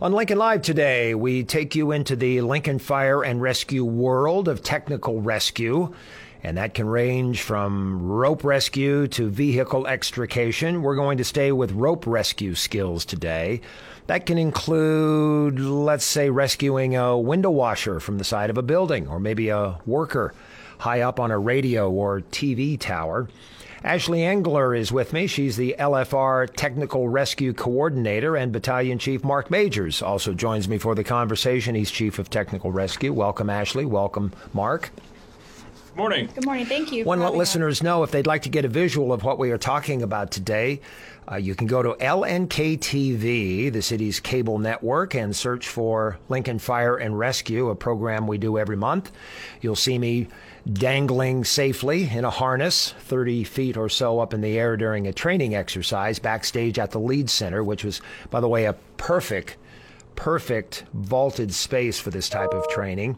On Lincoln Live today, we take you into the Lincoln Fire and Rescue world of technical rescue. And that can range from rope rescue to vehicle extrication. We're going to stay with rope rescue skills today. That can include, let's say, rescuing a window washer from the side of a building, or maybe a worker high up on a radio or TV tower. Ashley Engler is with me. She's the LFR Technical Rescue Coordinator, and Battalion Chief Mark Majors also joins me for the conversation. He's Chief of Technical Rescue. Welcome, Ashley. Welcome, Mark. Good morning. Good morning. Thank you. Want to let listeners know if they'd like to get a visual of what we are talking about today. Uh, you can go to LNKTV, the city's cable network, and search for Lincoln Fire and Rescue, a program we do every month. You'll see me dangling safely in a harness 30 feet or so up in the air during a training exercise backstage at the Lied Center, which was, by the way, a perfect, perfect vaulted space for this type of training.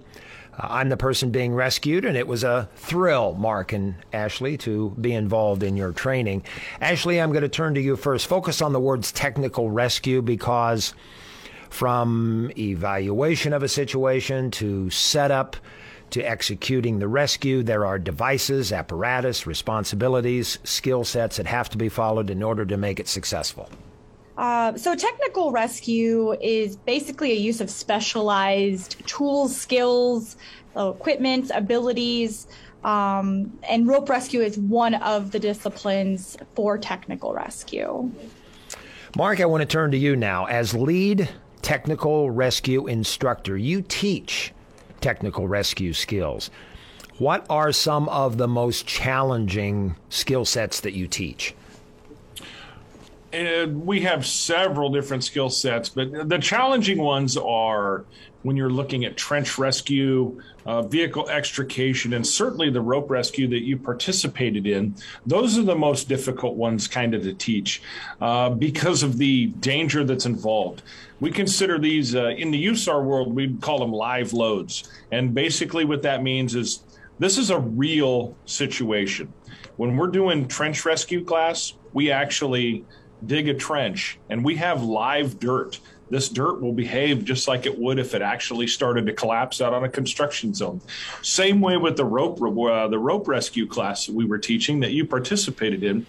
Uh, I'm the person being rescued, and it was a thrill, Mark and Ashley, to be involved in your training. Ashley, I'm going to turn to you first. Focus on the words technical rescue because from evaluation of a situation to setup to executing the rescue, there are devices, apparatus, responsibilities, skill sets that have to be followed in order to make it successful. Uh, so, technical rescue is basically a use of specialized tools, skills, uh, equipment, abilities, um, and rope rescue is one of the disciplines for technical rescue. Mark, I want to turn to you now. As lead technical rescue instructor, you teach technical rescue skills. What are some of the most challenging skill sets that you teach? We have several different skill sets, but the challenging ones are when you're looking at trench rescue, uh, vehicle extrication, and certainly the rope rescue that you participated in. Those are the most difficult ones, kind of, to teach uh, because of the danger that's involved. We consider these uh, in the USAR world, we call them live loads. And basically, what that means is this is a real situation. When we're doing trench rescue class, we actually dig a trench and we have live dirt this dirt will behave just like it would if it actually started to collapse out on a construction zone. Same way with the rope uh, the rope rescue class that we were teaching that you participated in.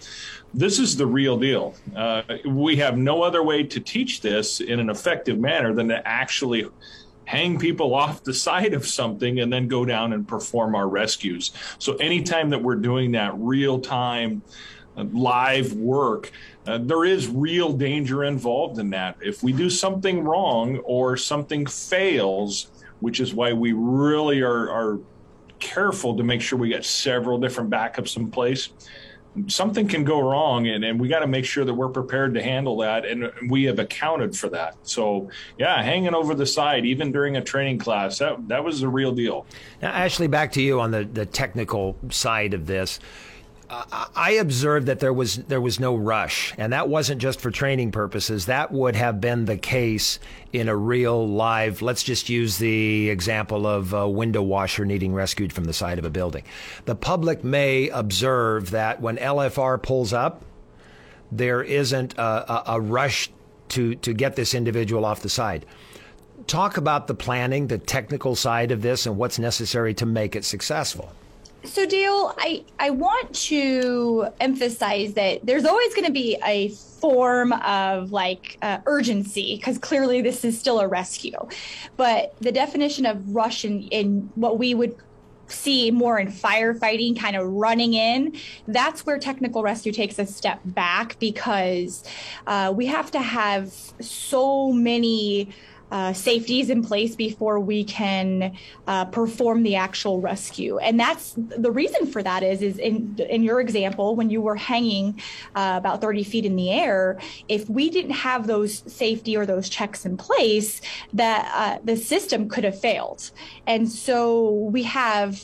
This is the real deal. Uh, we have no other way to teach this in an effective manner than to actually hang people off the side of something and then go down and perform our rescues. So anytime that we're doing that real time uh, live work, uh, there is real danger involved in that. If we do something wrong or something fails, which is why we really are, are careful to make sure we get several different backups in place. Something can go wrong, and, and we got to make sure that we're prepared to handle that, and we have accounted for that. So, yeah, hanging over the side, even during a training class, that, that was the real deal. Now, Ashley, back to you on the, the technical side of this. I observed that there was there was no rush, and that wasn't just for training purposes. That would have been the case in a real live. Let's just use the example of a window washer needing rescued from the side of a building. The public may observe that when LFR pulls up, there isn't a, a, a rush to to get this individual off the side. Talk about the planning, the technical side of this, and what's necessary to make it successful. So, Dale, I, I want to emphasize that there's always going to be a form of like uh, urgency because clearly this is still a rescue. But the definition of rush in, in what we would see more in firefighting, kind of running in, that's where technical rescue takes a step back because uh, we have to have so many uh, safeties in place before we can uh, perform the actual rescue. And that's the reason for that is is in in your example when you were hanging uh, about 30 feet in the air, if we didn't have those safety or those checks in place, that uh, the system could have failed. And so we have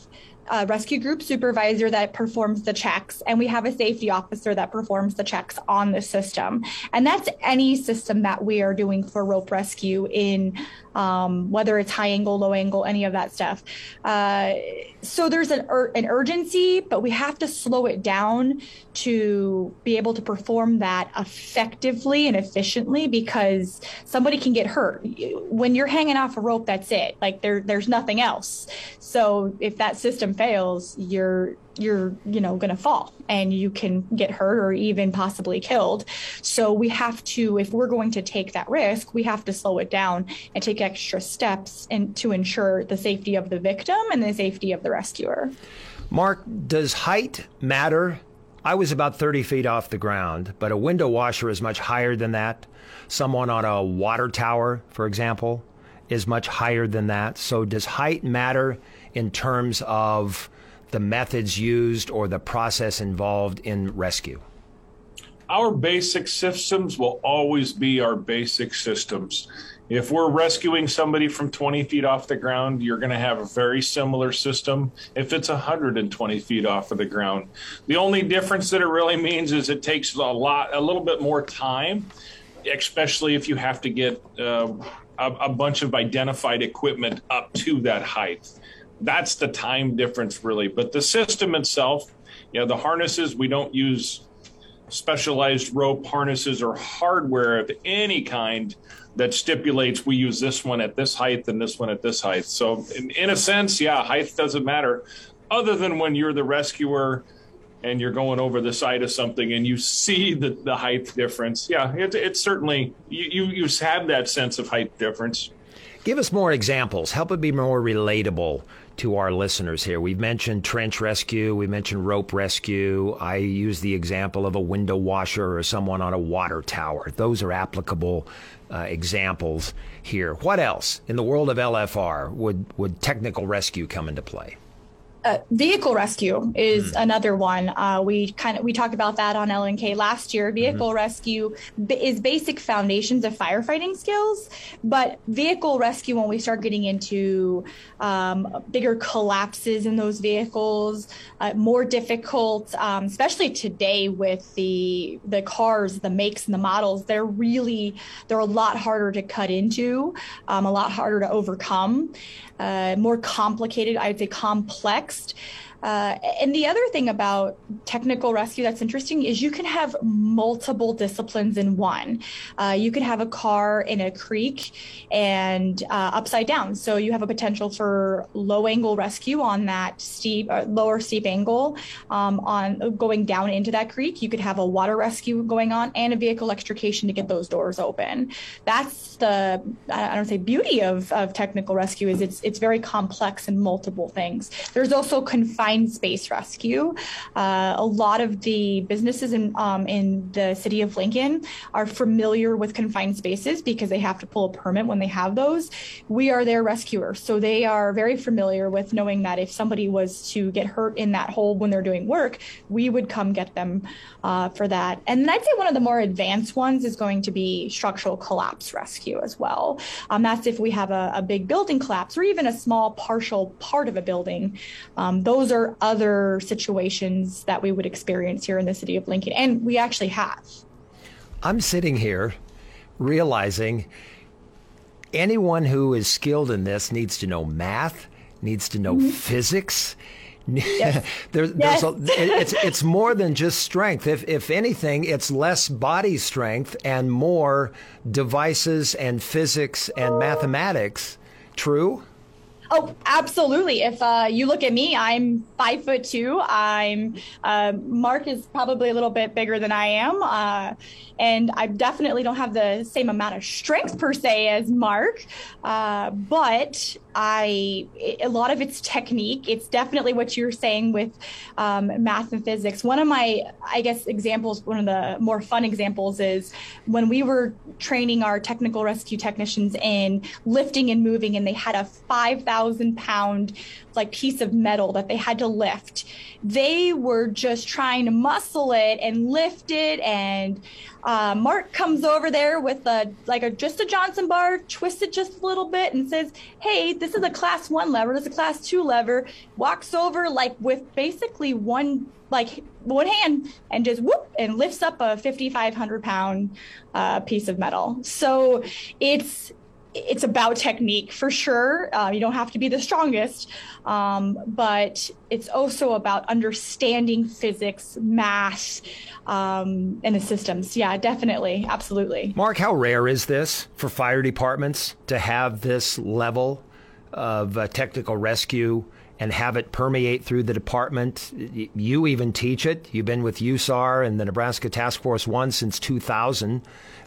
a rescue group supervisor that performs the checks, and we have a safety officer that performs the checks on the system. And that's any system that we are doing for rope rescue in um, whether it's high angle, low angle, any of that stuff. Uh, so there's an, ur- an urgency, but we have to slow it down to be able to perform that effectively and efficiently because somebody can get hurt. When you're hanging off a rope, that's it. Like there, there's nothing else. So if that system fails, you're you're you know going to fall and you can get hurt or even possibly killed. So we have to if we're going to take that risk we have to slow it down and take extra steps and to ensure the safety of the victim and the safety of the rescuer. Mark does height matter? I was about 30 feet off the ground but a window washer is much higher than that. Someone on a water tower for example is much higher than that. So does height matter in terms of the methods used or the process involved in rescue? Our basic systems will always be our basic systems. If we're rescuing somebody from 20 feet off the ground, you're going to have a very similar system if it's 120 feet off of the ground. The only difference that it really means is it takes a lot, a little bit more time, especially if you have to get uh, a, a bunch of identified equipment up to that height that's the time difference really. But the system itself, you know, the harnesses, we don't use specialized rope harnesses or hardware of any kind that stipulates we use this one at this height and this one at this height. So in, in a sense, yeah, height doesn't matter other than when you're the rescuer and you're going over the side of something and you see the, the height difference. Yeah, it, it's certainly, you, you, you have that sense of height difference. Give us more examples. Help it be more relatable to our listeners here. We've mentioned trench rescue, we mentioned rope rescue. I use the example of a window washer or someone on a water tower. Those are applicable uh, examples here. What else in the world of LFR would, would technical rescue come into play? Uh, vehicle rescue is mm. another one. Uh, we kind of we talked about that on LNK last year. Vehicle mm-hmm. rescue b- is basic foundations of firefighting skills, but vehicle rescue when we start getting into um, bigger collapses in those vehicles, uh, more difficult, um, especially today with the the cars, the makes and the models. They're really they're a lot harder to cut into, um, a lot harder to overcome uh, more complicated, I would say complex next. Uh, and the other thing about technical rescue that's interesting is you can have multiple disciplines in one. Uh, you can have a car in a creek and uh, upside down. So you have a potential for low angle rescue on that steep, uh, lower steep angle um, on going down into that creek. You could have a water rescue going on and a vehicle extrication to get those doors open. That's the I don't say beauty of, of technical rescue is it's it's very complex and multiple things. There's also confined confined space rescue. Uh, a lot of the businesses in um, in the city of Lincoln are familiar with confined spaces because they have to pull a permit when they have those. We are their rescuer, so they are very familiar with knowing that if somebody was to get hurt in that hole when they're doing work, we would come get them uh, for that. And I'd say one of the more advanced ones is going to be structural collapse rescue as well. Um, that's if we have a, a, big building collapse or even a small partial part of a building. Um, those are other situations that we would experience here in the city of Lincoln, and we actually have. I'm sitting here realizing anyone who is skilled in this needs to know math, needs to know mm-hmm. physics. Yes. there, yes. A, it's it's more than just strength. If if anything, it's less body strength and more devices and physics and mathematics. True. Oh, absolutely. If uh, you look at me, I'm five foot two. I'm uh, Mark is probably a little bit bigger than I am, uh, and I definitely don't have the same amount of strength per se as Mark. Uh, but I, a lot of it's technique. It's definitely what you're saying with um, math and physics. One of my, I guess, examples, one of the more fun examples is when we were training our technical rescue technicians in lifting and moving, and they had a 5,000 pound like piece of metal that they had to lift. They were just trying to muscle it and lift it and uh, Mark comes over there with a like a just a Johnson bar, twists it just a little bit, and says, "Hey, this is a class one lever. This is a class two lever." Walks over like with basically one like one hand and just whoop and lifts up a 5,500 pound uh, piece of metal. So it's it's about technique for sure. Uh, you don't have to be the strongest, um, but it's also about understanding physics, math, um, and the systems. Yeah, definitely, absolutely. Mark, how rare is this for fire departments to have this level of uh, technical rescue? And have it permeate through the department. You even teach it. You've been with USAR and the Nebraska Task Force One since 2000,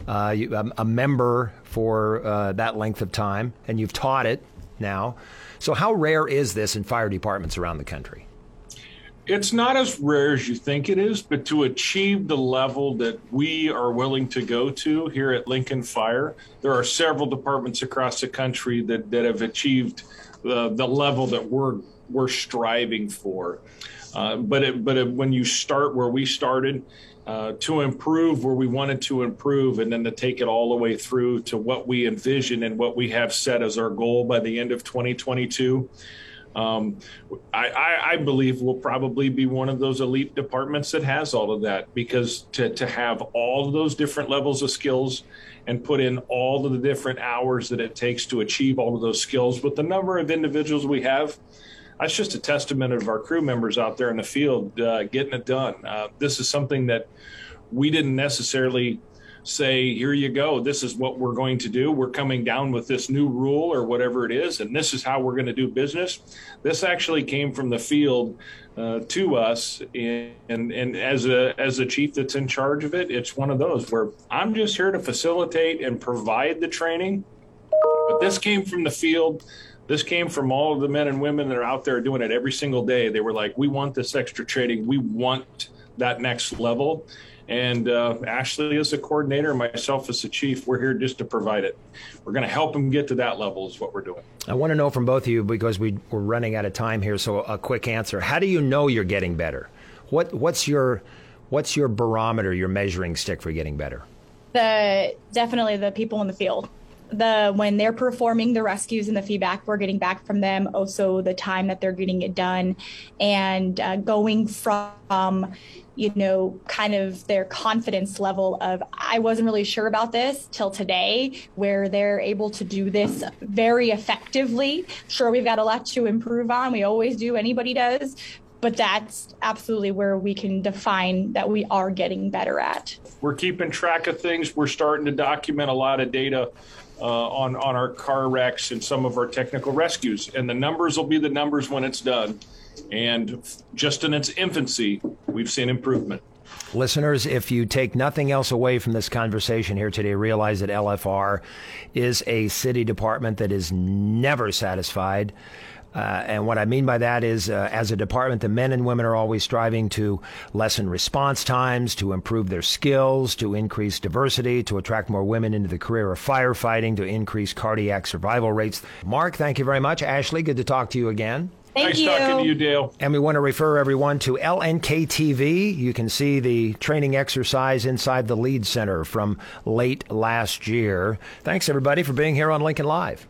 uh, you, um, a member for uh, that length of time, and you've taught it now. So, how rare is this in fire departments around the country? It's not as rare as you think it is, but to achieve the level that we are willing to go to here at Lincoln Fire, there are several departments across the country that, that have achieved the, the level that we're we're striving for. Uh, but it, but it, when you start where we started, uh, to improve where we wanted to improve, and then to take it all the way through to what we envision and what we have set as our goal by the end of 2022. Um, I, I, I, believe we'll probably be one of those elite departments that has all of that because to, to have all of those different levels of skills and put in all of the different hours that it takes to achieve all of those skills with the number of individuals we have, that's just a testament of our crew members out there in the field uh, getting it done. Uh, this is something that we didn't necessarily say, here you go, this is what we're going to do. We're coming down with this new rule or whatever it is, and this is how we're going to do business. This actually came from the field uh, to us, and, and, and as a as a chief that's in charge of it, it's one of those where I'm just here to facilitate and provide the training. But this came from the field. This came from all of the men and women that are out there doing it every single day. They were like, we want this extra training. We want that next level. And uh, Ashley is the coordinator, myself as the chief. We're here just to provide it. We're going to help them get to that level, is what we're doing. I want to know from both of you because we, we're running out of time here. So a quick answer: How do you know you're getting better? What what's your what's your barometer, your measuring stick for getting better? The definitely the people in the field the when they're performing the rescues and the feedback we're getting back from them also the time that they're getting it done and uh, going from you know kind of their confidence level of i wasn't really sure about this till today where they're able to do this very effectively sure we've got a lot to improve on we always do anybody does but that's absolutely where we can define that we are getting better at. We're keeping track of things. We're starting to document a lot of data Uh, on on our car wrecks and some of our technical rescues. And the numbers will be the numbers when it's done. And just in its infancy, we've seen improvement. Listeners, if you take nothing else away from this conversation here today, realize that LFR is a city department that is never satisfied. Uh, and what I mean by that is, uh, as a department, the men and women are always striving to lessen response times, to improve their skills, to increase diversity, to attract more women into the career of firefighting, to increase cardiac survival rates. Mark, thank you very much. Ashley, good to talk to you again. Thank nice you. talking to you, Dale. And we want to refer everyone to LNKTV. You can see the training exercise inside the Lied Center from late last year. Thanks, everybody, for being here on Lincoln Live.